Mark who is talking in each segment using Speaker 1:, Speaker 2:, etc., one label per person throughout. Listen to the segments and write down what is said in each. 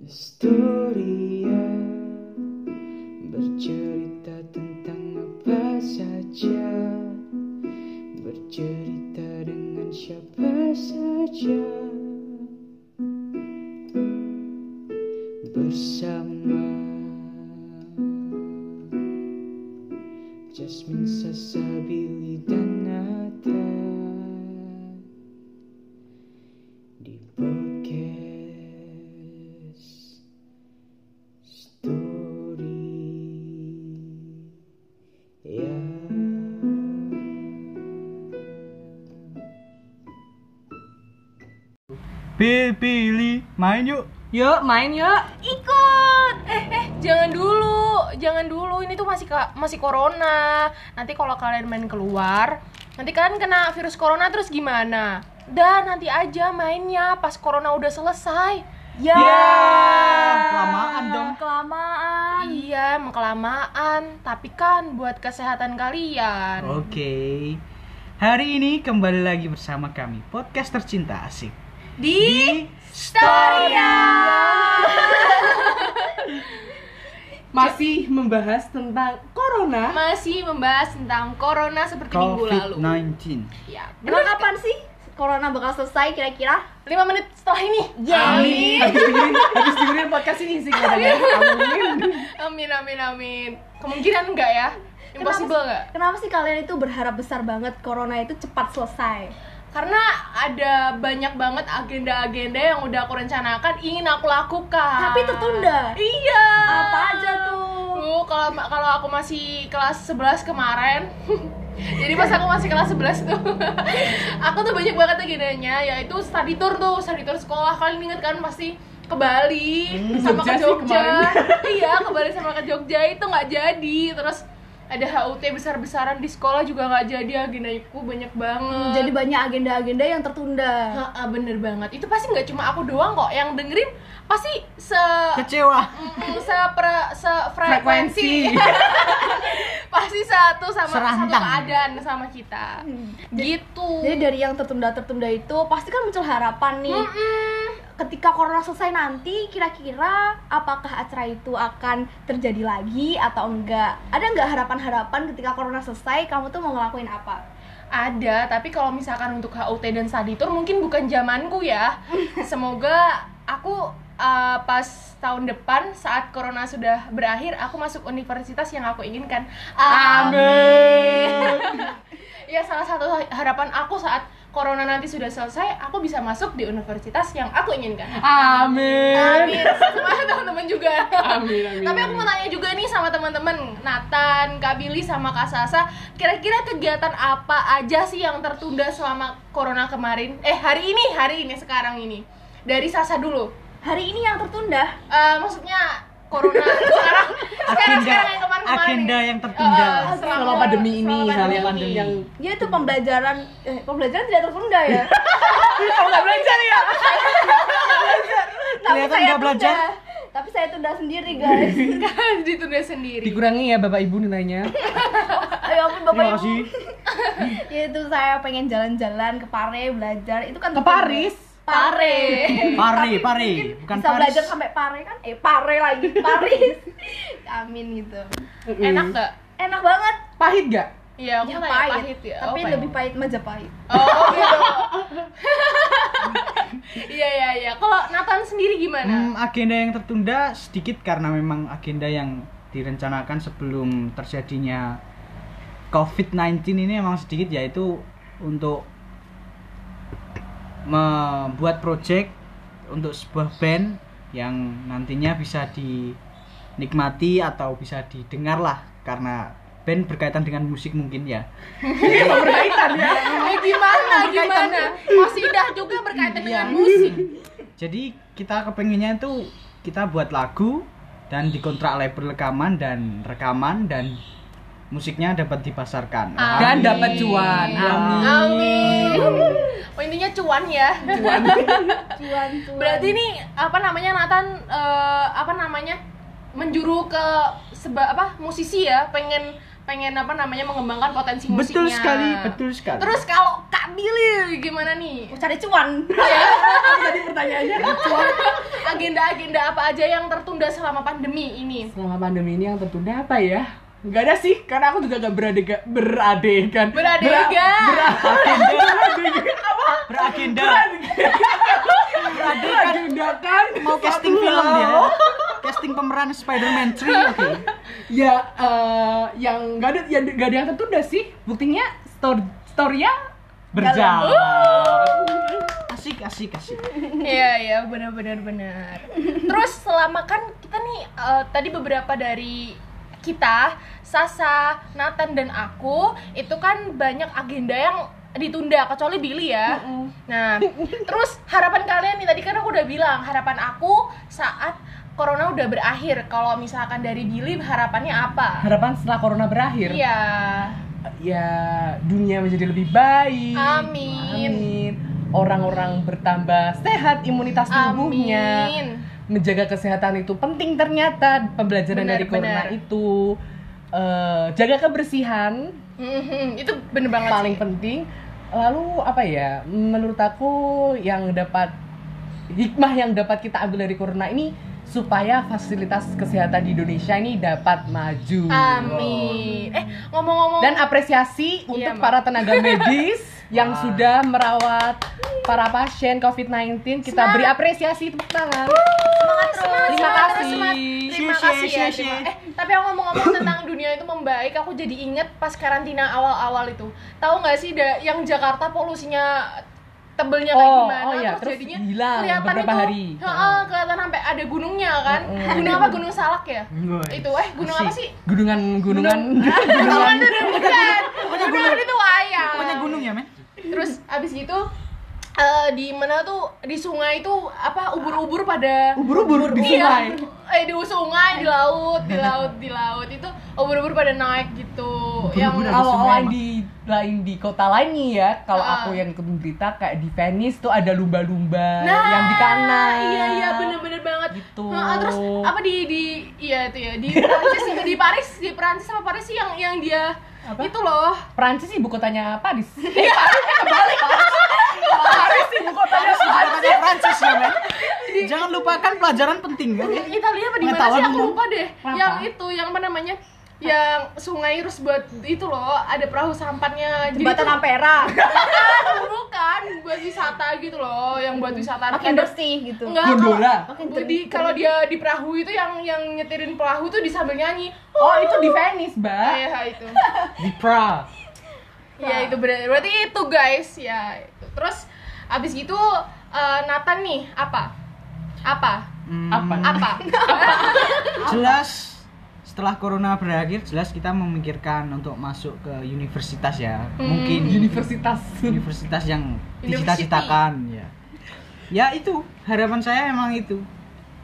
Speaker 1: Historia bercerita tentang apa saja, bercerita dengan siapa saja,
Speaker 2: main yuk.
Speaker 3: Yuk main yuk.
Speaker 4: ikut eh eh jangan dulu jangan dulu ini tuh masih masih corona nanti kalau kalian main keluar nanti kalian kena virus corona terus gimana dan nanti aja mainnya pas corona udah selesai
Speaker 3: Ya.
Speaker 2: kelamaan dong.
Speaker 3: Kelamaan.
Speaker 4: iya emang kelamaan tapi kan buat kesehatan kalian
Speaker 2: Oke. Hari ini kembali lagi bersama kami podcast tercinta asik
Speaker 4: di
Speaker 3: Storia. Masih membahas tentang corona.
Speaker 4: masih membahas tentang corona seperti minggu lalu
Speaker 2: COVID-19.
Speaker 4: ya
Speaker 5: Emang kapan sih corona bakal selesai kira-kira?
Speaker 4: lima menit setelah ini
Speaker 3: Amin. Habis dengerin, habis dengerin podcast ini sih. Amin.
Speaker 4: amin amin amin kemungkinan enggak ya impossible
Speaker 5: Kenapa-
Speaker 4: nggak
Speaker 5: Kenapa sih kalian itu berharap besar banget corona itu cepat selesai?
Speaker 4: Karena ada banyak banget agenda-agenda yang udah aku rencanakan ingin aku lakukan.
Speaker 5: Tapi tertunda.
Speaker 4: iya.
Speaker 5: Apa aja tuh?
Speaker 4: Tuh, kalau kalau aku masih kelas 11 kemarin jadi pas aku masih kelas 11 tuh aku tuh banyak banget agendanya yaitu study tour tuh study tour sekolah. Kalian inget kan pasti ke Bali
Speaker 3: Hmm,
Speaker 4: sama
Speaker 3: Jogja
Speaker 4: ke Jogja. iya ke Bali sama ke Jogja itu nggak jadi. Terus ada HUT besar-besaran di sekolah juga nggak jadi agendaku banyak banget
Speaker 5: Jadi banyak agenda-agenda yang tertunda.
Speaker 4: Ha, bener banget itu pasti nggak cuma aku doang kok yang dengerin pasti se
Speaker 2: Kecewa.
Speaker 4: Mm, sepre sefrekuensi
Speaker 3: Frekuensi.
Speaker 4: pasti satu sama satu
Speaker 2: Serantang.
Speaker 4: keadaan sama kita
Speaker 5: Hmm.
Speaker 4: gitu
Speaker 5: Jadi dari yang tertunda-tertunda itu pasti kan muncul harapan nih.
Speaker 4: Mm-mm.
Speaker 5: Ketika corona selesai nanti, kira-kira apakah acara itu akan terjadi lagi atau enggak? Ada enggak harapan-harapan ketika corona selesai, kamu tuh mau ngelakuin apa?
Speaker 4: ada tapi kalau misalkan untuk HUT dan study tour mungkin bukan zamanku ya semoga aku uh, pas tahun depan saat corona sudah berakhir aku masuk universitas yang aku inginkan
Speaker 2: Amin.
Speaker 4: ya salah satu harapan aku saat corona nanti sudah selesai aku bisa masuk di universitas yang aku inginkan
Speaker 3: Amin.
Speaker 4: Amin. Sama teman-teman juga.
Speaker 3: Amin, amin,
Speaker 4: Tapi aku mau tanya juga nih sama teman-teman Nathan, Kak Billy sama Kak Sasa, kira-kira kegiatan apa aja sih yang tertunda selama corona kemarin? Eh, hari ini, hari ini sekarang ini. Dari Sasa dulu.
Speaker 5: Hari ini yang tertunda
Speaker 4: Eh, maksudnya corona sekarang sekarang
Speaker 2: Agenda
Speaker 4: sekarang yang kemarin-kemarin
Speaker 2: agenda
Speaker 4: nih.
Speaker 2: yang tertunda.
Speaker 4: Eh, eh,
Speaker 3: Selama pandemi ini,
Speaker 4: selama
Speaker 3: selama
Speaker 4: pandemi
Speaker 3: pandemi.
Speaker 4: ini.
Speaker 3: yang
Speaker 5: Ya itu pembelajaran eh, pembelajaran tidak tertunda ya.
Speaker 3: kamu nggak belajar ya?
Speaker 5: Tapi
Speaker 2: Kelihatan
Speaker 5: saya
Speaker 2: nggak belajar.
Speaker 5: tunda. Tapi saya tunda sendiri, guys.
Speaker 4: Kan ditunda sendiri.
Speaker 3: Dikurangi ya Bapak Ibu nilainya.
Speaker 5: Ayo ampun Bapak Ibu. Ya itu saya pengen jalan-jalan ke Pare belajar. Itu kan
Speaker 3: Ke
Speaker 5: tertunda.
Speaker 3: Paris?
Speaker 5: Pare.
Speaker 2: Pare,
Speaker 5: Tapi
Speaker 2: Pare, bukan
Speaker 5: bisa
Speaker 2: Paris.
Speaker 5: belajar sampai Pare kan? Eh Pare lagi, Paris. Amin gitu.
Speaker 4: Enak gak?
Speaker 5: Enak banget.
Speaker 3: Pahit gak?
Speaker 4: Iya, aku
Speaker 5: Ya,
Speaker 4: tanya pahit, ya. Oh,
Speaker 5: Tapi
Speaker 4: pahit.
Speaker 5: lebih pahit Majapahit.
Speaker 4: Oh gitu. Iya iya iya. Kalau Nathan sendiri
Speaker 2: Hmm,
Speaker 4: gimana?
Speaker 2: agenda yang tertunda sedikit karena memang agenda yang direncanakan sebelum terjadinya COVID-19 ini memang sedikit yaitu untuk membuat project untuk sebuah band yang nantinya bisa dinikmati atau bisa didengar lah karena band berkaitan dengan musik mungkin ya.
Speaker 3: Berkaitan ya.
Speaker 4: Eh gimana gimana? Masih dah juga berkaitan dengan musik.
Speaker 2: Jadi kita kepengennya itu kita buat lagu dan dikontrak label rekaman dan rekaman dan musiknya dapat dipasarkan.
Speaker 4: Amin.
Speaker 3: Dan dapat cuan. Amin.
Speaker 4: Amin. Oh intinya cuan ya.
Speaker 3: Cuan.
Speaker 5: Cuan, cuan.
Speaker 4: Berarti ini apa namanya Nathan eh, apa namanya menjuru ke seba apa musisi ya pengen pengen apa namanya mengembangkan potensi musiknya.
Speaker 2: Betul sekali, betul sekali.
Speaker 4: Terus kalau Kak Billy gimana nih?
Speaker 5: Mau cari cuan.
Speaker 3: Apa tadi pertanyaannya? Cuan.
Speaker 4: agenda-agenda apa aja yang tertunda selama pandemi ini?
Speaker 3: Selama pandemi ini yang tertunda apa ya? Gak ada sih, karena aku juga gak beradega, beradegan
Speaker 4: Beradega.
Speaker 2: Beragenda.
Speaker 3: Beragenda kan
Speaker 2: Mau casting film dia. Casting pemeran Spider-Man 3 oke.
Speaker 3: Ya, eh, yang gak ada, yang gak ada yang tertunda sih Buktinya, story, story-nya
Speaker 2: Berjalan. Asik asik asik.
Speaker 4: Iya iya benar benar benar. Terus selama kan kita nih eh, tadi beberapa dari kita, Sasa, Nathan dan aku itu kan banyak agenda yang ditunda kecuali Billy ya. Nah, terus harapan kalian nih tadi kan aku udah bilang harapan aku saat corona udah berakhir. Kalau misalkan dari Billy harapannya apa?
Speaker 3: Harapan setelah corona berakhir
Speaker 4: Iya.
Speaker 3: Ya, dunia menjadi lebih baik
Speaker 4: Amin.
Speaker 3: Amin. Orang-orang bertambah sehat imunitas tubuhnya
Speaker 4: Amin.
Speaker 3: Menjaga kesehatan itu penting ternyata pembelajaran
Speaker 4: Benar,
Speaker 3: dari corona
Speaker 4: benar.
Speaker 3: itu eh, jaga kebersihan
Speaker 4: Mhm, itu bener banget
Speaker 3: paling
Speaker 4: sih.
Speaker 3: penting lalu apa ya menurut aku yang dapat hikmah yang dapat kita ambil dari corona ini supaya fasilitas kesehatan di Indonesia ini dapat maju
Speaker 4: Amin. Eh ngomong-ngomong
Speaker 3: dan apresiasi
Speaker 4: Iya,
Speaker 3: untuk
Speaker 4: Mak.
Speaker 3: para tenaga medis yang sudah merawat para pasien COVID-19 kita
Speaker 4: Semangat.
Speaker 3: beri apresiasi tepuk tangan
Speaker 5: Semangat terus.
Speaker 3: Terima kasih.
Speaker 4: semangat. Terima
Speaker 2: Share,
Speaker 4: kasih ya. terima-. Eh, tapi aku ngomong-ngomong tentang dunia itu membaik, aku jadi inget pas karantina awal-awal itu. Tahu nggak sih da- yang Jakarta polusinya tebelnya kayak
Speaker 3: Oh,
Speaker 4: gimana
Speaker 3: oh iya,
Speaker 4: terus,
Speaker 3: terus
Speaker 4: jadinya
Speaker 3: hilang
Speaker 4: kelihatan
Speaker 3: beberapa
Speaker 4: itu,
Speaker 3: hari.
Speaker 4: Heeh, kelihatan sampai ada gunungnya kan.
Speaker 3: Mm-mm.
Speaker 4: Gunung apa? Gunung Salak ya?
Speaker 2: Woy.
Speaker 4: Itu eh gunung apa
Speaker 2: Asik.
Speaker 4: sih?
Speaker 3: gunungan gunungan
Speaker 4: Gunungan itu bukan. Gunungan itu ayam.
Speaker 2: Pokoknya gunung ya men.
Speaker 4: Terus abis gitu eh, di mana tuh di sungai itu apa ubur-ubur pada
Speaker 3: ubur-ubur di
Speaker 4: Iya.
Speaker 3: sungai
Speaker 4: Eh di sungai, di laut, di laut, di laut itu ubur-ubur pada naik gitu. yang
Speaker 3: kalau
Speaker 2: sungai,
Speaker 3: lain
Speaker 2: Mak.
Speaker 3: di lain di kota lain nih ya kalau
Speaker 4: Ah.
Speaker 3: aku yang ikut berita kayak di Venice tuh ada lumba-lumba
Speaker 4: nah,
Speaker 3: yang di kanan
Speaker 4: Iya iya bener-bener banget.
Speaker 3: Gitu.
Speaker 4: Nah, terus apa di di iya itu ya di Prancis di Paris di Prancis sama Paris sih yang yang dia
Speaker 3: Apa?
Speaker 4: itu loh.
Speaker 3: Prancis ibu kotanya Paris eh Paris kebalik Paris ibu kotanya
Speaker 2: Katanya Prancis ya men. Jangan lupakan pelajaran penting kan.
Speaker 4: Italia apa di mana sih aku
Speaker 2: umum.
Speaker 4: lupa deh.
Speaker 3: Apa?
Speaker 4: Yang itu yang apa namanya? Yang sungai terus buat itu loh, ada perahu sampahnya. Jadi
Speaker 5: Jembatan
Speaker 4: tuh-
Speaker 5: Ampera.
Speaker 4: Bukan, bukan buat wisata gitu loh, yang buat wisata
Speaker 5: Makin
Speaker 4: Ada-
Speaker 5: bersih gitu.
Speaker 4: Enggak,
Speaker 3: Gondola.
Speaker 5: Makin
Speaker 4: kalau- di kalau dia di perahu itu yang yang nyetirin perahu tuh di sambil nyanyi.
Speaker 3: oh itu di Venice mbak
Speaker 4: Ya itu.
Speaker 2: Di Pra.
Speaker 4: Ya itu berarti, berarti itu guys ya. itu. Terus abis gitu eh, Nathan nih apa? Apa?
Speaker 2: Hmm,
Speaker 3: Apa?
Speaker 4: Apa?
Speaker 2: Jelas setelah corona berakhir jelas kita memikirkan untuk masuk ke universitas ya.
Speaker 4: Hmm.
Speaker 2: Mungkin
Speaker 3: Universitas
Speaker 2: universitas yang dicita-citakan ya. Ya itu harapan saya emang itu.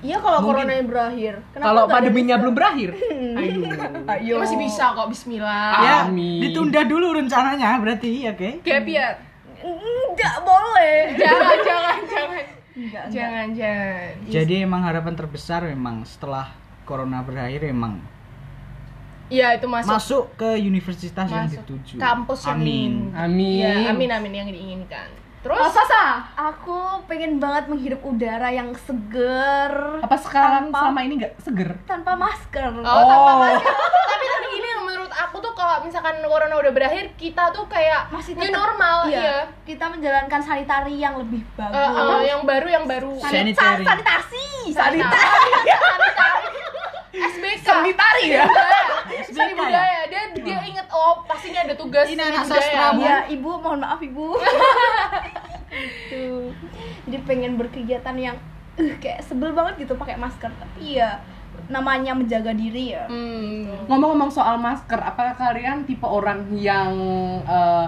Speaker 5: Iya kalau
Speaker 2: Mungkin.
Speaker 5: corona yang berakhir. Kenapa
Speaker 3: kalau pandeminya belum berakhir
Speaker 2: Ayo.
Speaker 3: ayo
Speaker 4: Ya masih bisa kok Bismillah.
Speaker 2: ya,
Speaker 3: Amin.
Speaker 2: ditunda dulu rencananya berarti ya, oke.
Speaker 4: Gap year.
Speaker 5: Enggak boleh.
Speaker 4: Jangan, jangan, jangan.
Speaker 5: Enggak, enggak.
Speaker 4: Jangan, jangan.
Speaker 2: Jadi emang harapan terbesar memang setelah corona berakhir emang
Speaker 4: Iya, itu masuk,
Speaker 2: masuk, ke universitas yang
Speaker 4: masuk
Speaker 2: dituju.
Speaker 4: kampus yang
Speaker 2: Amin.
Speaker 3: amin
Speaker 4: Iya, amin amin yang diinginkan.
Speaker 5: Oh,
Speaker 4: Terus
Speaker 5: Sasa, aku pengen banget menghirup udara yang seger
Speaker 3: apa sekarang
Speaker 5: Tanpa-
Speaker 3: selama ini nggak seger
Speaker 5: tanpa masker.
Speaker 4: Oh, tanpa
Speaker 3: Oh.
Speaker 4: masker. Tapi tapi gini yang menurut aku tuh kalau misalkan corona udah berakhir, kita tuh kayak
Speaker 5: Masih
Speaker 4: new
Speaker 5: tetap-
Speaker 4: iya, iya.
Speaker 5: Kita menjalankan sanitari yang lebih bagus.
Speaker 4: Eh, eh, yang baru yang baru.
Speaker 5: Sanit-
Speaker 2: Sanitary.
Speaker 5: sanitasi.
Speaker 4: Sanitari. Sanitari. SBK.
Speaker 3: Sanitari ya?
Speaker 4: Budaya. Seni budaya. Dia dia inget oh pastinya ada tugas
Speaker 2: Ini
Speaker 4: seni
Speaker 2: anak
Speaker 4: budaya.
Speaker 2: sastra, Bu.
Speaker 5: Iya, Ibu, mohon maaf Ibu. Tuh. Jadi pengen berkegiatan yang uh, kayak sebel banget gitu pakai masker. Tapi ya namanya menjaga diri ya.
Speaker 4: Hmm.
Speaker 3: Ngomong-ngomong soal masker, apakah kalian tipe orang yang eh,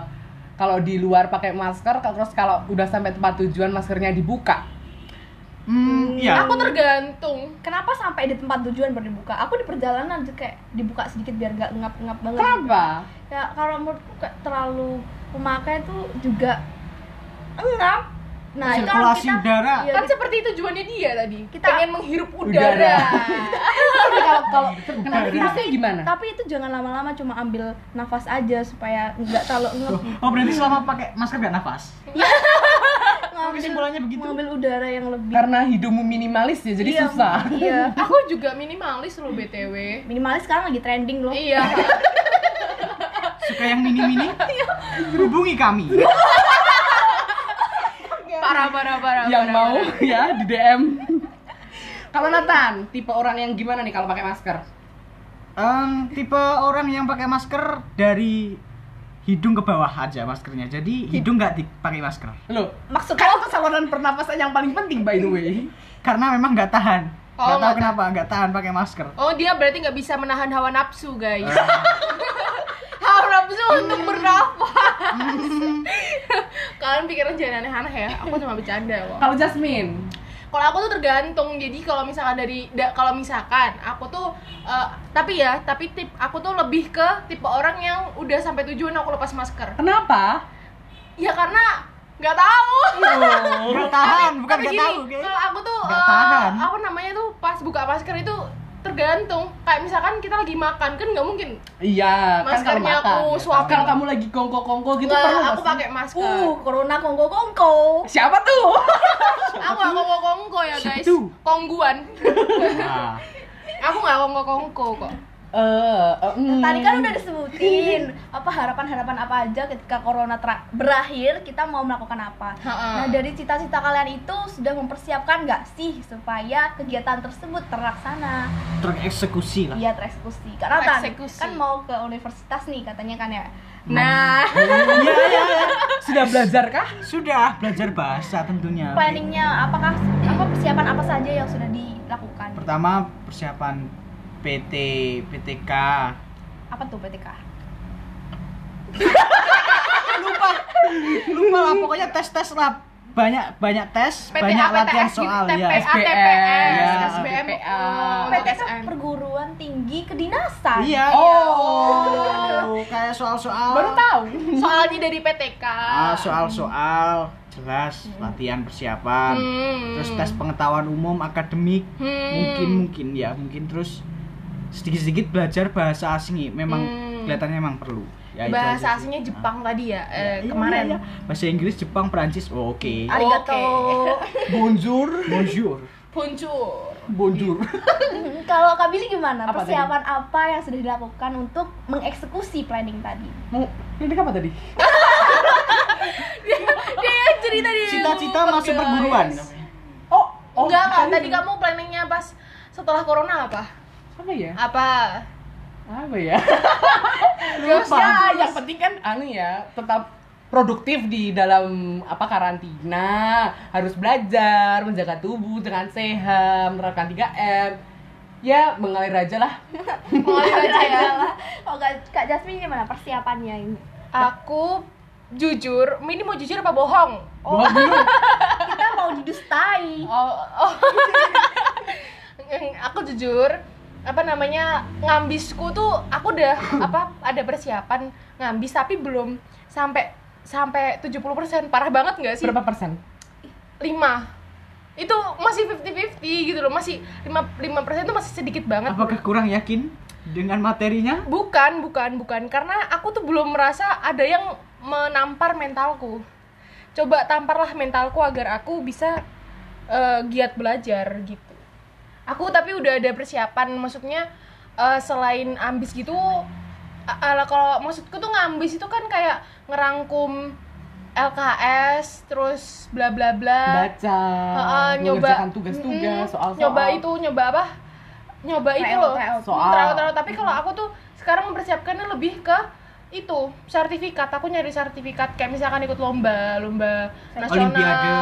Speaker 3: kalau di luar pakai masker, terus kalau udah sampai tempat tujuan maskernya dibuka?
Speaker 2: Hmm, iya.
Speaker 4: Aku tergantung.
Speaker 5: Kenapa sampai di tempat tujuan baru dibuka? Aku di perjalanan tuh kayak dibuka sedikit biar gak ngap-ngap banget.
Speaker 3: Kenapa?
Speaker 5: Ya kalau menurutku kayak terlalu pemakai tuh juga ngap. Nah, itu kan
Speaker 2: Sirkulasi
Speaker 5: kita
Speaker 2: udara.
Speaker 5: Iya,
Speaker 4: kan
Speaker 5: kita-
Speaker 4: seperti tujuannya dia tadi.
Speaker 5: Kita-
Speaker 4: pengen menghirup
Speaker 3: Udara.
Speaker 4: udara.
Speaker 5: tapi kalau kalau
Speaker 3: Kenapa virusnya gimana?
Speaker 5: tapi itu jangan lama-lama cuma ambil nafas aja supaya nggak terlalu ngap.
Speaker 2: Oh berarti selama pakai masker gak nafas? Kesimpulannya begitu.
Speaker 5: mengambil udara yang lebih
Speaker 3: Karena hidungmu minimalis ya, jadi
Speaker 5: Iya,
Speaker 3: susah.
Speaker 5: iya
Speaker 4: Aku juga minimalis loh BTW.
Speaker 5: minimalis sekarang lagi trending loh
Speaker 4: Iya.
Speaker 2: Suka yang mini-mini? Hubungi kami.
Speaker 4: Parah parah parah.
Speaker 3: yang
Speaker 4: parah,
Speaker 3: mau
Speaker 4: parah.
Speaker 3: ya di DM. Kalau Nathan, tipe orang yang gimana nih kalau pakai masker?
Speaker 2: Em, tipe orang yang pakai masker dari hidung ke bawah aja maskernya. Jadi hidung nggak dipakai masker.
Speaker 3: Loh,
Speaker 5: maksud lo
Speaker 3: itu saluran pernapasan yang paling penting by the way.
Speaker 2: Karena memang nggak tahan.
Speaker 4: Oh,
Speaker 2: Nggak tahu
Speaker 4: nggak
Speaker 2: kenapa nggak tahan pakai masker.
Speaker 4: Oh dia berarti nggak bisa menahan hawa nafsu guys.
Speaker 2: Eh,
Speaker 4: hawa nafsu untuk bernafas. Kalian pikiran jangan aneh-aneh ya. Aku cuma bercanda kok.
Speaker 3: Kalau Jasmine,
Speaker 4: Kalau aku tuh tergantung. Jadi kalau misalkan dari da- kalau misalkan aku tuh eh, tapi ya, tapi tip aku tuh lebih ke tipe orang yang udah sampai tujuan aku lepas masker.
Speaker 3: kenapa?
Speaker 4: Ya karena nggak tahu.
Speaker 2: Nggak tahan, bukan nggak tahu.
Speaker 4: Kalau aku tuh
Speaker 2: tahan.
Speaker 4: apa namanya tuh pas buka masker itu tergantung. Kayak misalkan kita lagi makan kan nggak mungkin
Speaker 3: Iya, kan kalau
Speaker 4: Maskernya
Speaker 3: makan.
Speaker 4: aku suapin.
Speaker 3: Kalau kamu lagi kongko-kongko gitu
Speaker 4: Nggak,
Speaker 3: perlu
Speaker 4: aku pakai masker.
Speaker 5: uh corona kongko kongko
Speaker 3: Siapa tuh?
Speaker 4: aku nggak kongko kongko ya
Speaker 2: Siapa
Speaker 4: guys.
Speaker 2: tuh?
Speaker 4: Kongguan.
Speaker 2: Nah,
Speaker 4: aku nggak kongko kongko kok.
Speaker 3: Eh, eh, mm.
Speaker 5: Tadi kan udah disebutin apa harapan-harapan apa aja ketika corona berakhir kita mau melakukan apa.
Speaker 4: Ha-ha.
Speaker 5: Nah dari cita-cita kalian itu sudah mempersiapkan nggak sih supaya kegiatan tersebut terlaksana?
Speaker 2: tereksekusi lah.
Speaker 5: Iya tereksekusi. Karena kan, kan mau ke universitas nih katanya kan ya.
Speaker 4: Nah,
Speaker 2: Iya, iya, iya.
Speaker 3: Sudah belajar kah?
Speaker 2: Sudah belajar bahasa tentunya.
Speaker 5: Planningnya apakah apa persiapan apa saja yang sudah dilakukan?
Speaker 2: Pertama persiapan PT PTK
Speaker 5: Apa tuh PTK?
Speaker 2: lupa lupa lah pokoknya tes tes lah banyak banyak tes
Speaker 4: PT
Speaker 2: banyak latihan soal
Speaker 4: TPA,
Speaker 2: ya
Speaker 3: SBM,
Speaker 4: TPS,
Speaker 2: ya,
Speaker 4: SBM, oh,
Speaker 5: PTK
Speaker 4: PTSN.
Speaker 5: perguruan tinggi kedinasan.
Speaker 2: iya
Speaker 3: Oh.
Speaker 2: kayak soal soal
Speaker 3: Baru tahu.
Speaker 4: Soalnya dari PTK.
Speaker 2: ah, soal soal jelas latihan persiapan
Speaker 4: Hmm.
Speaker 2: terus tes pengetahuan umum akademik
Speaker 4: Hmm.
Speaker 2: mungkin mungkin ya mungkin terus sedikit sedikit belajar bahasa asing ya. memang
Speaker 4: Hmm.
Speaker 2: kelihatannya memang perlu ya, aja
Speaker 4: Bahasa
Speaker 2: sih.
Speaker 4: aslinya Jepang
Speaker 2: Ah.
Speaker 4: tadi ya, eh,
Speaker 2: Iya,
Speaker 4: kemarin.
Speaker 2: iya, iya. bahasa Inggris Jepang Perancis oh, oke
Speaker 5: Arigato.
Speaker 3: Bonjour.
Speaker 2: bonjour
Speaker 4: Puncur.
Speaker 3: Bonjour.
Speaker 5: Kalau Kak Billy gimana?
Speaker 3: Apa
Speaker 5: Persiapan apa yang sudah dilakukan untuk mengeksekusi planning tadi?
Speaker 3: Mau ini apa tadi?
Speaker 4: Dia yang cerita dia.
Speaker 2: cita-cita masuk perguruan
Speaker 3: Oh, oh
Speaker 4: Enggak, enggak.
Speaker 3: bukan
Speaker 4: Tadi kamu planningnya pas setelah corona apa?
Speaker 3: Apa ya?
Speaker 4: Apa?
Speaker 3: Apa ya?
Speaker 4: Terus
Speaker 3: ya, yang penting kan anu ya, tetap produktif di dalam apa karantina, harus belajar, menjaga tubuh dengan sehat, menerapkan 3M. Ya, mengalir aja lah.
Speaker 4: Mulai aja ya.
Speaker 5: lah. Kalau Kak, Kak Jasmine gimana persiapannya ini?
Speaker 4: Aku jujur, ini mau jujur apa bohong?
Speaker 3: Oh, dulu.
Speaker 5: Kita mau didustai.
Speaker 4: Oh, oh. aku jujur apa namanya ngambisku tuh aku udah apa ada persiapan ngambis tapi belum sampai sampai 70% parah banget nggak sih?
Speaker 3: Berapa persen?
Speaker 4: 5 itu masih 50-50 gitu loh masih 5 5% itu masih sedikit banget.
Speaker 2: Apakah kurang yakin dengan materinya?
Speaker 4: Bukan bukan bukan. Karena aku tuh belum merasa ada yang menampar mentalku. Coba tamparlah mentalku agar aku bisa eh, giat belajar gitu aku tapi udah ada persiapan maksudnya eh, selain ambis gitu ala kalau maksudku tuh ngambis itu kan kayak ngerangkum LKS terus bla bla bla
Speaker 3: Baca,
Speaker 4: Heeh, nyoba
Speaker 3: tugas-tugas,
Speaker 4: Mm-mm.
Speaker 3: soal-soal.
Speaker 4: nyoba itu nyoba apa nyoba itu loh
Speaker 5: trial.
Speaker 3: Soal.
Speaker 4: Trial, trial. tapi kalau aku tuh sekarang mempersiapkannya lebih ke itu sertifikat aku nyari sertifikat kayak misalkan ikut lomba lomba nasional
Speaker 2: Olimpiade.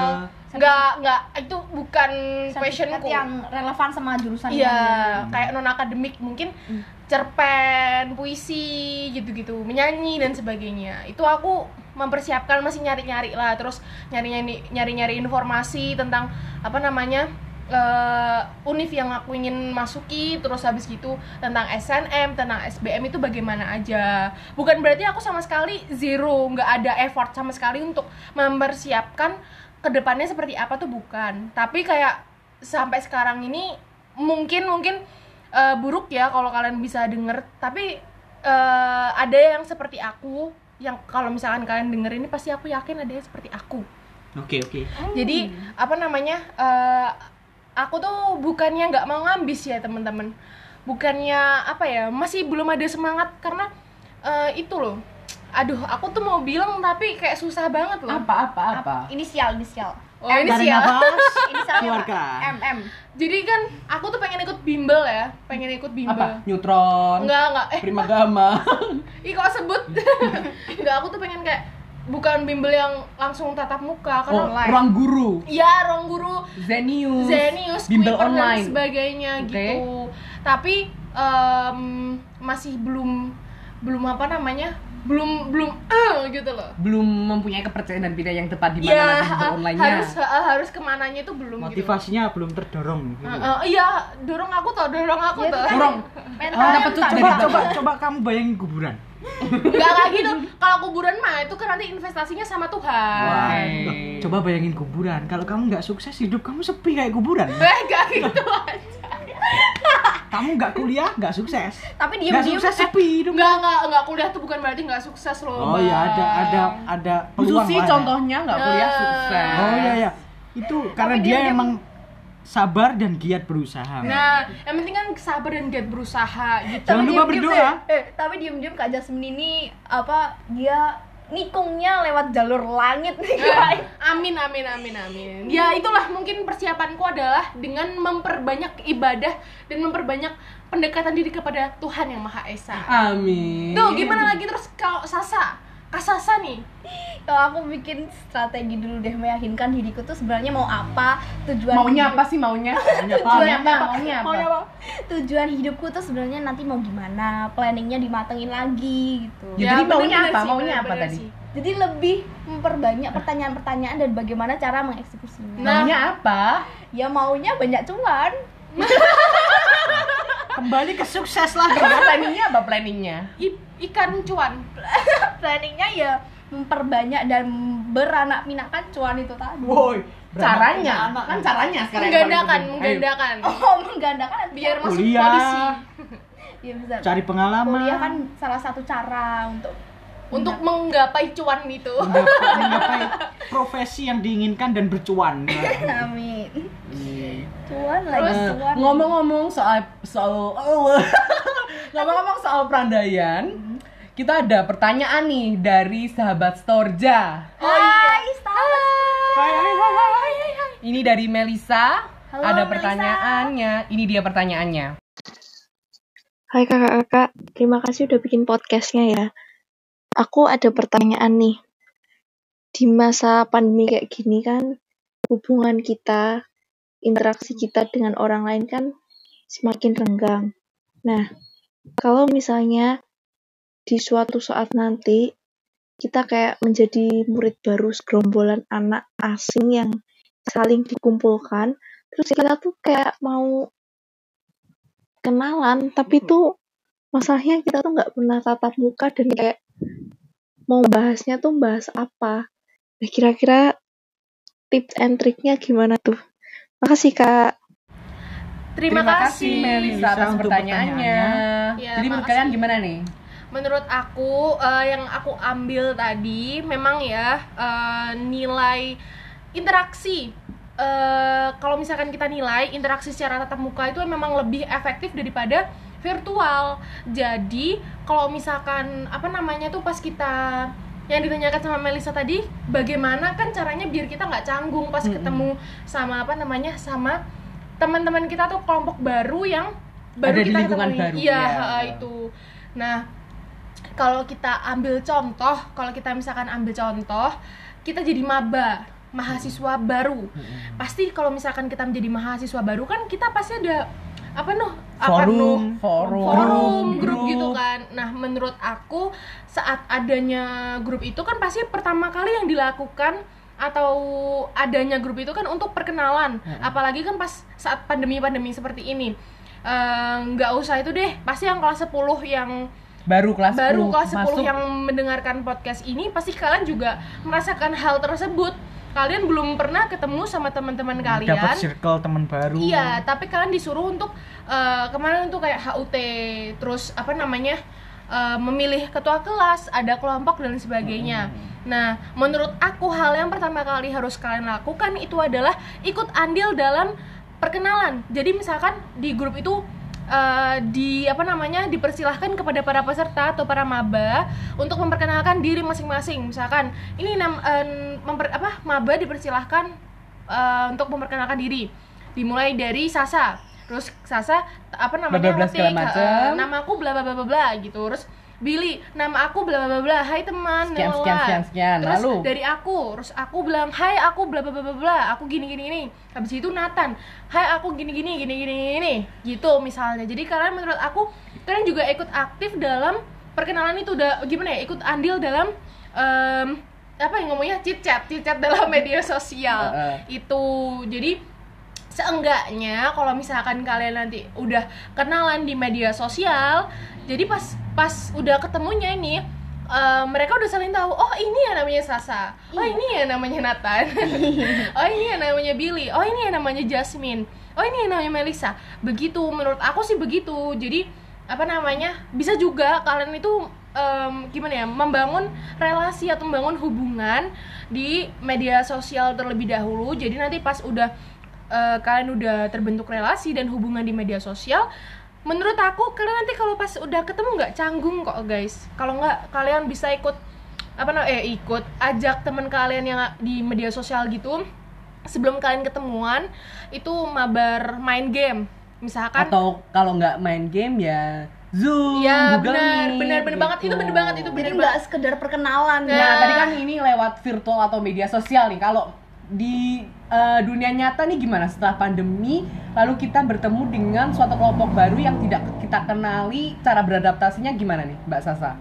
Speaker 4: Nggak nggak itu bukan passionku
Speaker 5: yang relevan sama jurusan
Speaker 4: iya kayak non akademik mungkin
Speaker 5: Hmm.
Speaker 4: cerpen puisi gitu-gitu menyanyi dan sebagainya. Itu aku mempersiapkan masih nyari-nyari lah. Terus nyari-nyari nyari-nyari informasi tentang apa namanya eh, univ yang aku ingin masuki. Terus habis gitu tentang SNM tentang SBM itu bagaimana aja. Bukan berarti aku sama sekali zero nggak ada effort sama sekali untuk mempersiapkan ke depannya seperti apa tuh bukan tapi kayak sampai sekarang ini mungkin mungkin eh, buruk ya kalau kalian bisa denger tapi eh, ada yang seperti aku yang kalau misalkan kalian denger ini pasti aku yakin ada yang seperti aku
Speaker 2: Oke oke.
Speaker 4: Jadi apa namanya? eh, aku tuh bukannya nggak mau ngambis ya teman-teman. Bukannya apa ya? Masih belum ada semangat karena eh, itu loh. Aduh, aku tuh mau bilang tapi kayak susah banget loh.
Speaker 3: Apa apa apa?
Speaker 5: Inisial, inisial.
Speaker 4: Oh, ini
Speaker 2: Tarik
Speaker 4: sih ya.
Speaker 2: nafas,
Speaker 5: Inisialnya
Speaker 2: keluarkan.
Speaker 5: M M.
Speaker 4: Jadi kan aku tuh pengen ikut bimbel ya, pengen ikut bimbel.
Speaker 3: Apa? Neutron.
Speaker 4: Enggak, enggak. Eh,
Speaker 3: Primagama.
Speaker 4: ih kok sebut? enggak, aku tuh pengen kayak bukan bimbel yang langsung tatap muka karena
Speaker 3: Oh, ruang guru.
Speaker 4: Iya, ruang guru
Speaker 3: Zenius.
Speaker 4: Zenius,
Speaker 3: Bimbel
Speaker 4: Kuiper, dan
Speaker 3: online.
Speaker 4: sebagainya
Speaker 3: Oke.
Speaker 4: gitu. Tapi em, masih belum belum apa namanya? Belum belum eh gitu loh.
Speaker 3: Belum mempunyai kepercayaan dan pilihan yang tepat di mana
Speaker 4: Iya,
Speaker 3: nanti bimbel online-nya.
Speaker 4: harus eh, harus ke mananya itu belum gitu.
Speaker 2: Motivasinya belum terdorong. gitu.
Speaker 4: Eh, iya, dorong aku tuh, dorong aku tuh.
Speaker 5: tuh.
Speaker 3: Dorong. Tuh
Speaker 5: tak
Speaker 2: Coba coba coba kamu bayangin kuburan.
Speaker 4: Enggak kayak gitu. Kalau kuburan mah itu kan nanti investasinya sama Tuhan.
Speaker 2: Wah, coba bayangin kuburan. Kalau kamu nggak sukses, hidup kamu sepi kayak kuburan.
Speaker 4: Eh, enggak gitu aja.
Speaker 2: Kamu nggak kuliah, nggak sukses.
Speaker 5: Tapi
Speaker 2: Nggak
Speaker 5: diem-diem
Speaker 2: sukses sepi hidup.
Speaker 4: Enggak, enggak, enggak kuliah tuh bukan berarti enggak sukses loh.
Speaker 2: Oh ya ada ada ada peluang lah ya.
Speaker 3: contohnya nggak kuliah
Speaker 4: Nah.
Speaker 3: sukses.
Speaker 2: Oh iya ya. Itu karena dia
Speaker 5: dia-
Speaker 2: emang sabar dan giat berusaha.
Speaker 4: Nah, yang penting kan sabar dan giat berusaha gitu.
Speaker 2: Jangan lupa berdoa.
Speaker 5: deh. Eh, tapi diem-diem Kak Jasmine ini apa dia nikungnya lewat jalur langit nih
Speaker 4: Eh,
Speaker 5: guys.
Speaker 4: amin amin amin amin. Ya itulah mungkin persiapanku adalah dengan memperbanyak ibadah dan memperbanyak pendekatan diri kepada Tuhan yang Maha Esa.
Speaker 3: Amin.
Speaker 4: Tuh gimana lagi terus kalau Sasa, Kak Sasa nih.
Speaker 5: Kalau aku bikin strategi dulu deh meyakinkan diriku tuh sebenarnya mau apa, tujuan
Speaker 3: Maunya
Speaker 5: hidup-
Speaker 3: apa sih maunya?
Speaker 2: Maunya apa?
Speaker 3: Maunya apa? Maunya apa?
Speaker 5: Maunya apa? Tujuan hidupku tuh sebenarnya nanti mau gimana, planningnya dimatengin lagi gitu.
Speaker 3: Ya, jadi
Speaker 4: bener
Speaker 3: maunya apa?
Speaker 4: sih,
Speaker 3: Maunya apa tadi?
Speaker 4: sih.
Speaker 5: Jadi lebih memperbanyak pertanyaan-pertanyaan dan bagaimana cara mengeksekusinya.
Speaker 4: Nah.
Speaker 3: Maunya apa?
Speaker 5: Ya maunya banyak cuan.
Speaker 2: Kembali ke sukses lah.
Speaker 3: Terus planningnya apa planningnya?
Speaker 4: Ikan cuan.
Speaker 5: Planningnya ya memperbanyak dan beranak pinakkan cuan itu tadi.
Speaker 2: Woi.
Speaker 3: Caranya, kan caranya sekarang.
Speaker 4: Menggandakan, menggandakan.
Speaker 5: Oh, menggandakan
Speaker 4: Biar masuk
Speaker 2: Kuliah.
Speaker 4: polisi.
Speaker 5: ya bisa.
Speaker 2: Cari pengalaman.
Speaker 5: Kuliah kan salah satu cara untuk
Speaker 4: Untuk menggapai cuan itu.
Speaker 2: menggapai, menggapai profesi yang diinginkan dan bercuan.
Speaker 5: Amin.
Speaker 2: Iya.
Speaker 5: Cuan lagi
Speaker 3: Eh,
Speaker 5: cuan.
Speaker 3: ngomong-ngomong soal soal ngomong-ngomong soal perandaian, kita ada pertanyaan nih dari sahabat Storja.
Speaker 5: Oh iya. Hai, sahabat.
Speaker 2: Hai, hai, hai, hai, hai.
Speaker 3: Ini dari Melisa.
Speaker 5: Halo,
Speaker 3: ada
Speaker 5: Melisa.
Speaker 3: pertanyaannya. Ini dia pertanyaannya.
Speaker 6: Hai kakak-kakak, terima kasih udah bikin podcastnya ya. Aku ada pertanyaan nih. Di masa pandemi kayak gini kan, hubungan kita, interaksi kita dengan orang lain kan semakin renggang. Nah, kalau misalnya di suatu saat nanti kita kayak menjadi murid baru segerombolan anak asing yang saling dikumpulkan, terus kita tuh kayak mau kenalan tapi tuh masalahnya kita tuh nggak pernah tatap muka dan kayak mau bahasnya tuh bahas apa nah kira-kira tips and triknya gimana tuh makasih kak
Speaker 4: Terima, kasih.
Speaker 3: Melisa atas
Speaker 2: untuk
Speaker 3: pertanyaannya.
Speaker 4: Ya,
Speaker 3: Jadi menurut kalian gimana nih?
Speaker 4: Menurut aku eh, yang aku ambil tadi memang ya eh, nilai interaksi eh, kalau misalkan kita nilai interaksi secara tatap muka itu memang lebih efektif daripada virtual. Jadi kalau misalkan apa namanya tuh pas kita yang ditanyakan sama Melisa tadi, bagaimana kan caranya biar kita nggak canggung pas
Speaker 3: Mm-mm.
Speaker 4: ketemu sama apa namanya sama teman-teman kita tuh kelompok baru yang baru
Speaker 3: Ada di
Speaker 4: kita
Speaker 3: lingkungan
Speaker 4: ketemui.
Speaker 3: baru,
Speaker 4: Iya,
Speaker 3: ya.
Speaker 4: itu. Nah, kalau kita ambil contoh, kalau kita misalkan ambil contoh, kita jadi maba, mahasiswa baru. Pasti kalau misalkan kita menjadi mahasiswa baru kan kita pasti ada apa noh? Apa
Speaker 3: Forum,
Speaker 4: noh?
Speaker 3: forum,
Speaker 4: forum, grup,
Speaker 3: grup.
Speaker 4: gitu kan. Nah, menurut aku saat adanya grup itu kan pasti pertama kali yang dilakukan atau adanya grup itu kan untuk perkenalan. Apalagi kan pas saat pandemi-pandemi seperti ini. Eh, nggak usah itu deh, pasti yang kelas 10 yang
Speaker 3: Baru kelas
Speaker 4: baru
Speaker 3: 10
Speaker 4: kelas 10
Speaker 3: masuk.
Speaker 4: yang mendengarkan podcast ini pasti kalian juga merasakan hal tersebut. Kalian belum pernah ketemu sama teman-teman kalian.
Speaker 2: Dapat circle teman baru.
Speaker 4: Iya, tapi kalian disuruh untuk eh, kemarin untuk kayak HUT, terus apa namanya eh, memilih ketua kelas, ada kelompok dan sebagainya. Nah, menurut aku hal yang pertama kali harus kalian lakukan itu adalah ikut andil dalam perkenalan. Jadi misalkan di grup itu eh, di apa namanya dipersilahkan kepada para peserta atau para maba untuk memperkenalkan diri masing-masing. Misalkan ini nam, eh, memper- apa maba dipersilahkan eh, untuk memperkenalkan diri. Dimulai dari Sasa. Terus Sasa apa namanya
Speaker 3: Bla, bla, segala
Speaker 4: eh, nama aku bla bla bla bla gitu. Terus Billy, nama aku bla bla bla bla. Hai teman,
Speaker 3: Sekian,
Speaker 4: lalala.
Speaker 3: sekian, sekian, sekian.
Speaker 4: Terus
Speaker 3: Lalu?
Speaker 4: dari aku, terus aku bilang, "Hai, aku bla bla bla bla bla. Aku gini gini gini." Habis itu Nathan, "Hai, aku gini gini gini gini gini." Gitu misalnya. Jadi kalian menurut aku kalian juga ikut aktif dalam perkenalan itu udah gimana ya? Ikut andil dalam em, apa yang ngomongnya chit chat dalam media sosial.
Speaker 3: Heeh.
Speaker 4: Itu. Jadi seenggaknya kalau misalkan kalian nanti udah kenalan di media sosial jadi pas pas udah ketemunya ini eh, mereka udah saling tahu oh ini ya namanya Sasa. Oh ini ya namanya Nathan. Oh ini ya namanya Billy. Oh ini ya namanya Jasmine. Oh ini ya namanya Melisa begitu menurut aku sih begitu. Jadi apa namanya bisa juga kalian itu em, gimana ya membangun relasi atau membangun hubungan di media sosial terlebih dahulu. Jadi nanti pas udah eh, kalian udah terbentuk relasi dan hubungan di media sosial menurut aku kalian nanti kalau pas udah ketemu nggak canggung kok guys kalau nggak kalian bisa ikut apa namanya eh ikut ajak teman kalian yang di media sosial gitu sebelum kalian ketemuan itu mabar main game misalkan
Speaker 3: Atau kalau nggak main game ya Zoom,
Speaker 4: ya
Speaker 3: Google
Speaker 4: benar
Speaker 3: Meet,
Speaker 4: benar benar banget
Speaker 3: gitu.
Speaker 4: itu benar banget itu
Speaker 5: Jadi
Speaker 4: benar
Speaker 5: nggak
Speaker 4: banget
Speaker 5: sekedar perkenalan
Speaker 3: Nah,
Speaker 4: Nah.
Speaker 3: tadi kan ini lewat virtual atau media sosial nih. Kalau di eh, dunia nyata nih gimana? Setelah pandemi lalu kita bertemu dengan suatu kelompok baru yang tidak kita kenali cara beradaptasinya gimana nih Mbak Sasa?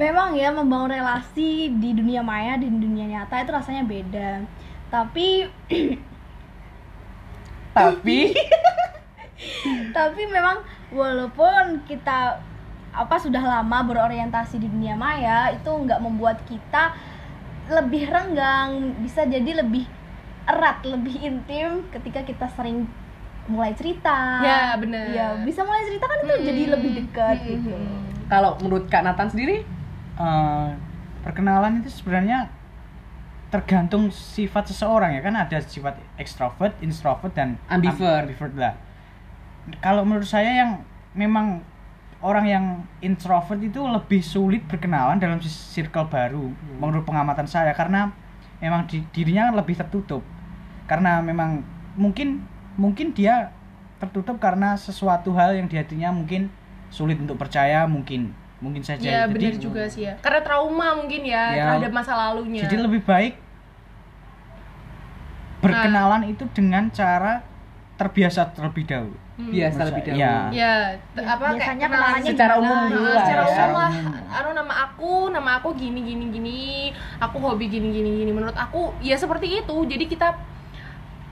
Speaker 5: memang ya membangun relasi di dunia maya di dunia nyata itu rasanya beda. Tapi
Speaker 3: Tapi?
Speaker 5: Tapi memang walaupun kita apa sudah lama berorientasi di dunia maya itu nggak membuat kita lebih renggang bisa jadi lebih erat lebih intim ketika kita sering mulai cerita
Speaker 4: Ya, benar.
Speaker 5: ya bisa mulai cerita kan itu jadi
Speaker 4: Hmm.
Speaker 5: lebih dekat
Speaker 4: Hmm,
Speaker 5: gitu
Speaker 4: hmm.
Speaker 3: kalau menurut Kak Nathan sendiri
Speaker 2: Eh, perkenalan itu sebenarnya tergantung sifat seseorang ya kan ada sifat extrovert, introvert dan
Speaker 3: Ambivert.
Speaker 2: ambivert lah. Kalau menurut saya yang memang orang yang introvert itu lebih sulit berkenalan dalam circle baru menurut pengamatan saya karena memang di- dirinya kan lebih tertutup karena memang mungkin mungkin dia tertutup karena sesuatu hal yang di hatinya mungkin sulit untuk percaya mungkin mungkin
Speaker 4: ya
Speaker 2: saja
Speaker 4: benar juga sih ya karena trauma mungkin ya,
Speaker 2: Ya,
Speaker 4: terhadap masa lalunya
Speaker 2: jadi lebih baik berkenalan itu dengan cara terbiasa terlebih dahulu.
Speaker 4: Hmm.
Speaker 3: biasa lebih dahulu.
Speaker 2: ya.
Speaker 4: ya apa kayak
Speaker 5: biasanya
Speaker 4: kenalan
Speaker 5: kenalannya
Speaker 3: secara umum dulu
Speaker 4: Nah,
Speaker 3: lah
Speaker 4: secara
Speaker 3: ya.
Speaker 4: umum lah
Speaker 2: Umum.
Speaker 4: anu nama nama aku gini gini gini. Aku hobi gini gini gini. Menurut aku ya seperti itu. Jadi kita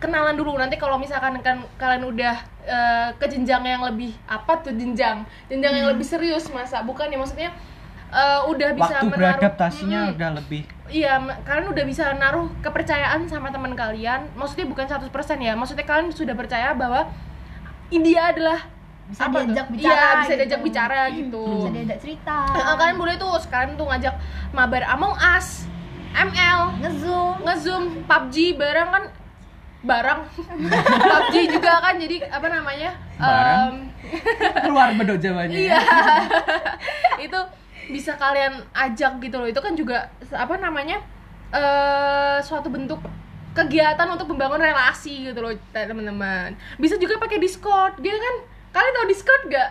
Speaker 4: kenalan dulu. Nanti kalau misalkan kan kalian udah eh, ke jenjang yang lebih apa tuh jenjang? Jenjang yang lebih serius masa? Bukan ya maksudnya eh, udah bisa
Speaker 2: Waktu
Speaker 4: menaruh
Speaker 2: beradaptasinya
Speaker 4: Mm-mm.
Speaker 2: udah lebih.
Speaker 4: Iya, kalian udah bisa naruh kepercayaan sama teman kalian. Maksudnya bukan 100% ya. Maksudnya kalian sudah percaya bahwa India adalah
Speaker 5: Bisa
Speaker 4: apa tuh?
Speaker 5: diajak
Speaker 4: Iya,
Speaker 5: bicara
Speaker 4: bisa
Speaker 5: gitu.
Speaker 4: diajak bicara gitu.
Speaker 5: bisa diajak cerita
Speaker 4: Eh, kalian boleh tuh sekarang tuh ngajak mabar Among Us, ML,
Speaker 5: ngezoom
Speaker 4: ngezoom, PUBG bareng kan barang PUBG juga kan jadi apa namanya
Speaker 2: Barang?
Speaker 4: Em,
Speaker 3: keluar bedok Jawanya
Speaker 4: iya itu bisa kalian ajak gitu loh itu kan juga apa namanya eh suatu bentuk kegiatan untuk membangun relasi gitu loh teman-teman bisa juga pakai discord gitu kan kalian tahu discord gak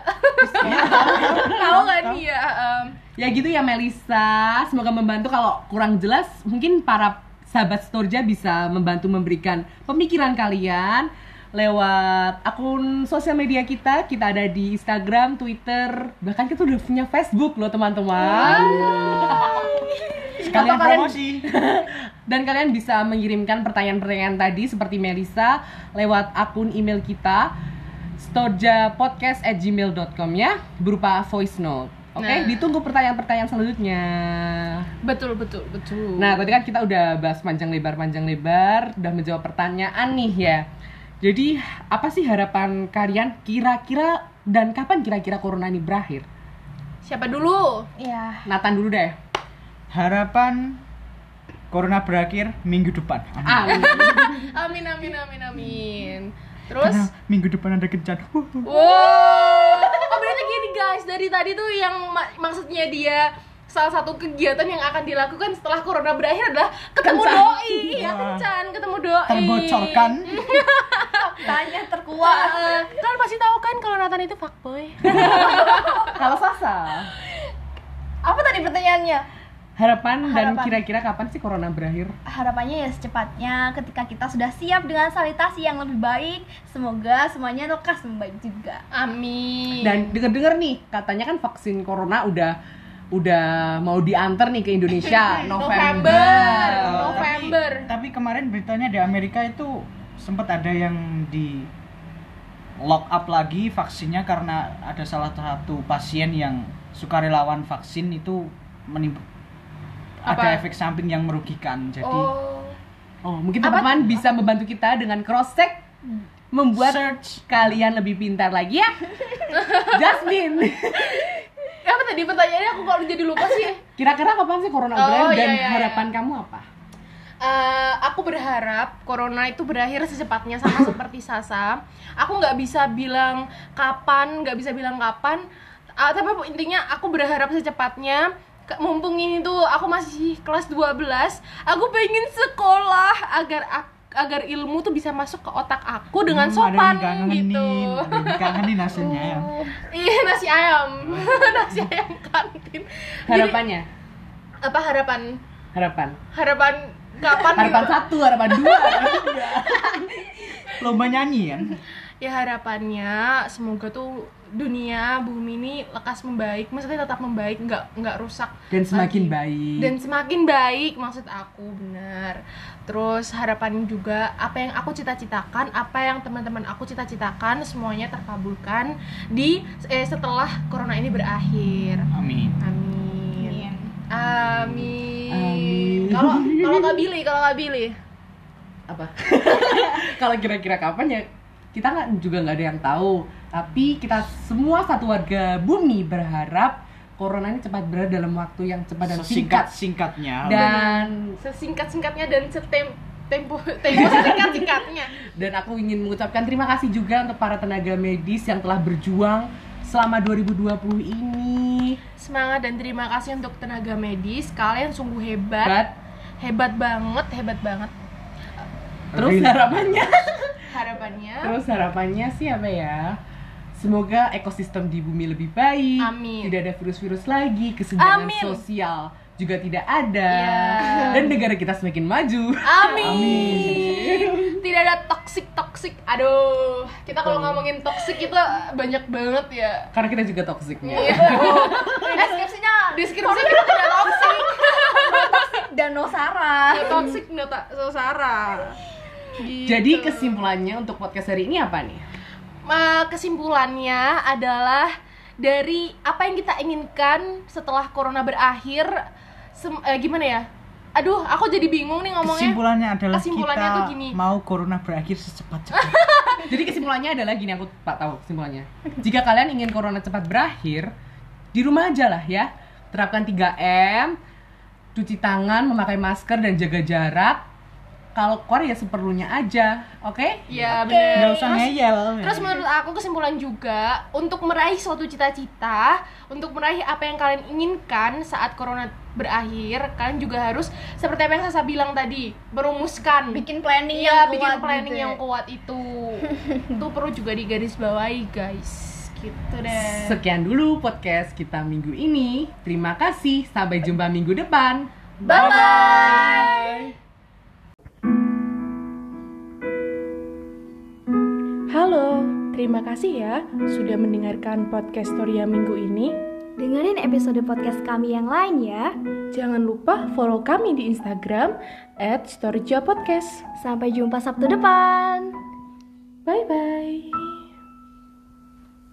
Speaker 4: tahu kan iya em,
Speaker 3: Ya gitu ya Melisa, semoga membantu. Kalau kurang jelas mungkin para sahabat Storja bisa membantu memberikan pemikiran kalian lewat akun sosial media kita. Kita ada di Instagram, Twitter, bahkan kita udah punya Facebook loh teman-teman.
Speaker 2: sekalian
Speaker 3: kalian-
Speaker 2: promosi.
Speaker 3: Dan kalian bisa mengirimkan pertanyaan-pertanyaan tadi seperti Melisa lewat akun email kita storjapodcast@gmail.com ya berupa voice note. Oke,
Speaker 4: Nah.
Speaker 3: ditunggu pertanyaan-pertanyaan selanjutnya.
Speaker 4: betul betul betul
Speaker 3: Nah, tadi kan kita udah bahas panjang lebar panjang lebar, udah menjawab pertanyaan nih ya. Jadi, apa sih harapan kalian kira-kira dan kapan kira-kira corona ini berakhir?
Speaker 4: Siapa dulu?
Speaker 5: ya
Speaker 3: Nathan dulu deh.
Speaker 2: Harapan corona berakhir minggu depan.
Speaker 3: Amin.
Speaker 2: Amin.
Speaker 4: Amin amin amin amin.
Speaker 2: Karena
Speaker 4: Terus
Speaker 2: minggu depan ada kencan.
Speaker 4: Wow. Oh berarti gini guys, dari tadi tuh yang ma- maksudnya dia salah satu kegiatan yang akan dilakukan setelah corona berakhir adalah ketemu
Speaker 3: Kencan.
Speaker 4: doi, ya kencan, ketemu doi.
Speaker 2: Terbocorkan.
Speaker 5: tanya terkuat
Speaker 4: Wah, kalian pasti tahu kan kalau Nathan itu fuckboy.
Speaker 3: Kalau Sasa,
Speaker 5: apa tadi pertanyaannya
Speaker 3: harapan, dan kira-kira kapan sih corona berakhir?
Speaker 5: harapannya ya secepatnya ketika kita sudah siap dengan sanitasi yang lebih baik semoga semuanya lekas membaik juga
Speaker 4: Amin.
Speaker 3: Dan denger-denger nih, katanya kan vaksin corona udah udah mau diantar nih ke Indonesia
Speaker 4: November.
Speaker 3: November.
Speaker 4: November.
Speaker 2: Tapi, tapi kemarin beritanya di Amerika itu sempat ada yang di lock up lagi vaksinnya karena ada salah satu pasien yang sukarelawan vaksin itu menimb
Speaker 4: Apa?
Speaker 2: ada efek samping yang merugikan. Jadi
Speaker 4: Oh.
Speaker 3: Oh, mungkin
Speaker 4: Apa-
Speaker 3: teman-teman bisa membantu kita dengan cross check membuat
Speaker 2: search
Speaker 3: kalian lebih pintar lagi ya. Jasmine,
Speaker 4: Apa tadi pertanyaannya aku kalau jadi lupa sih.
Speaker 3: kira-kira kapan sih corona
Speaker 4: Oh,
Speaker 3: berakhir
Speaker 4: iya,
Speaker 3: dan
Speaker 4: iya, iya.
Speaker 3: harapan kamu apa?
Speaker 4: Eh, aku berharap corona itu berakhir secepatnya sama seperti Sasa. Aku nggak bisa bilang kapan, nggak bisa bilang kapan. Ah, tapi intinya aku berharap secepatnya. Mumpung ini tuh aku masih kelas 12, aku pengen sekolah agar agar ilmu tuh bisa masuk ke otak aku dengan
Speaker 2: Hmm,
Speaker 4: sopan
Speaker 2: ada yang
Speaker 4: gitu.
Speaker 2: Kangenin hasilnya ya.
Speaker 4: Iya nasi ayam, nasi ayam kantin. Jadi,
Speaker 3: Harapannya?
Speaker 4: apa harapan?
Speaker 3: Harapan.
Speaker 4: Harapan kapan?
Speaker 3: Harapan
Speaker 4: gitu?
Speaker 3: satu, harapan dua.
Speaker 2: Lomba nyanyi kan.
Speaker 4: Ya harapannya semoga tuh dunia bumi ini lekas membaik maksudnya tetap membaik nggak nggak rusak
Speaker 3: Dan semakin
Speaker 4: lagi.
Speaker 3: baik.
Speaker 4: dan semakin baik maksud aku benar terus harapan juga apa yang aku cita-citakan apa yang teman-teman aku cita-citakan semuanya terkabulkan di eh, setelah corona ini berakhir
Speaker 2: Amin.
Speaker 4: amin amin
Speaker 3: Amin.
Speaker 4: kalau kalau kak Billy kalau kak Billy
Speaker 3: apa kalau kira-kira kapan ya kita nggak juga nggak ada yang tahu. Tapi kita semua satu warga bumi berharap corona ini cepat berada dalam waktu yang cepat dan singkat.
Speaker 2: Singkat-singkatnya.
Speaker 3: dan
Speaker 4: sesingkat-singkatnya dan setem tempo tempo singkat-singkatnya.
Speaker 3: Dan aku ingin mengucapkan terima kasih juga untuk para tenaga medis yang telah berjuang selama 2020 ini.
Speaker 4: Semangat dan terima kasih untuk tenaga medis. Kalian sungguh hebat.
Speaker 3: But,
Speaker 4: hebat banget hebat banget.
Speaker 3: Terus harapannya
Speaker 4: harapannya?
Speaker 3: Terus harapannya sih apa ya? Semoga ekosistem di bumi lebih baik.
Speaker 4: Amin.
Speaker 3: tidak ada virus-virus lagi kesenjangan
Speaker 4: Amin.
Speaker 3: sosial juga tidak ada.
Speaker 4: Iya.
Speaker 3: dan negara kita semakin maju.
Speaker 4: Amin, tidak ada toxic toxic. Aduh kita kalau ngomongin toxic itu banyak banget ya.
Speaker 3: Karena kita juga toksiknya
Speaker 4: Iya.
Speaker 5: deskripsinya
Speaker 4: deskripsi kita tidak toxic.
Speaker 5: Dan Nosara
Speaker 4: Tidak toxic nota Sosara Gitu.
Speaker 3: jadi kesimpulannya untuk podcast hari ini apa nih
Speaker 4: Ma- kesimpulannya adalah dari apa yang kita inginkan setelah corona berakhir sem- eh, gimana ya aduh aku jadi bingung nih ngomongnya
Speaker 2: Kesimpulannya adalah
Speaker 4: Kesimpulannya
Speaker 2: kita
Speaker 4: tuh gini.
Speaker 2: mau corona berakhir secepat-cepat.
Speaker 3: jadi kesimpulannya adalah gini aku pak tahu kesimpulannya jika kalian ingin corona cepat berakhir di rumah aja lah ya terapkan 3M cuci tangan memakai masker dan jaga jarak kalau keluar ya seperlunya aja oke
Speaker 4: ya bener
Speaker 2: Nggak usah
Speaker 4: Terus-
Speaker 2: ngeyel.
Speaker 4: Terus menurut aku kesimpulan juga untuk meraih suatu cita-cita, untuk meraih apa yang kalian inginkan saat corona berakhir, kalian juga harus seperti apa yang Sasa bilang tadi, merumuskan
Speaker 5: bikin planning
Speaker 4: Iya,
Speaker 5: yang
Speaker 4: bikin
Speaker 5: kuat
Speaker 4: planning
Speaker 5: gitu ya.
Speaker 4: yang kuat itu. itu perlu juga digarisbawahi, guys. Gitu deh.
Speaker 3: sekian dulu podcast kita minggu ini terima kasih sampai jumpa minggu depan
Speaker 5: bye bye
Speaker 4: Halo, terima kasih ya sudah mendengarkan podcast Storia minggu ini.
Speaker 5: dengerin episode podcast kami yang lain ya
Speaker 4: Jangan lupa follow kami di Instagram @storyjapodcast.
Speaker 5: sampai jumpa Sabtu depan
Speaker 4: Bye bye.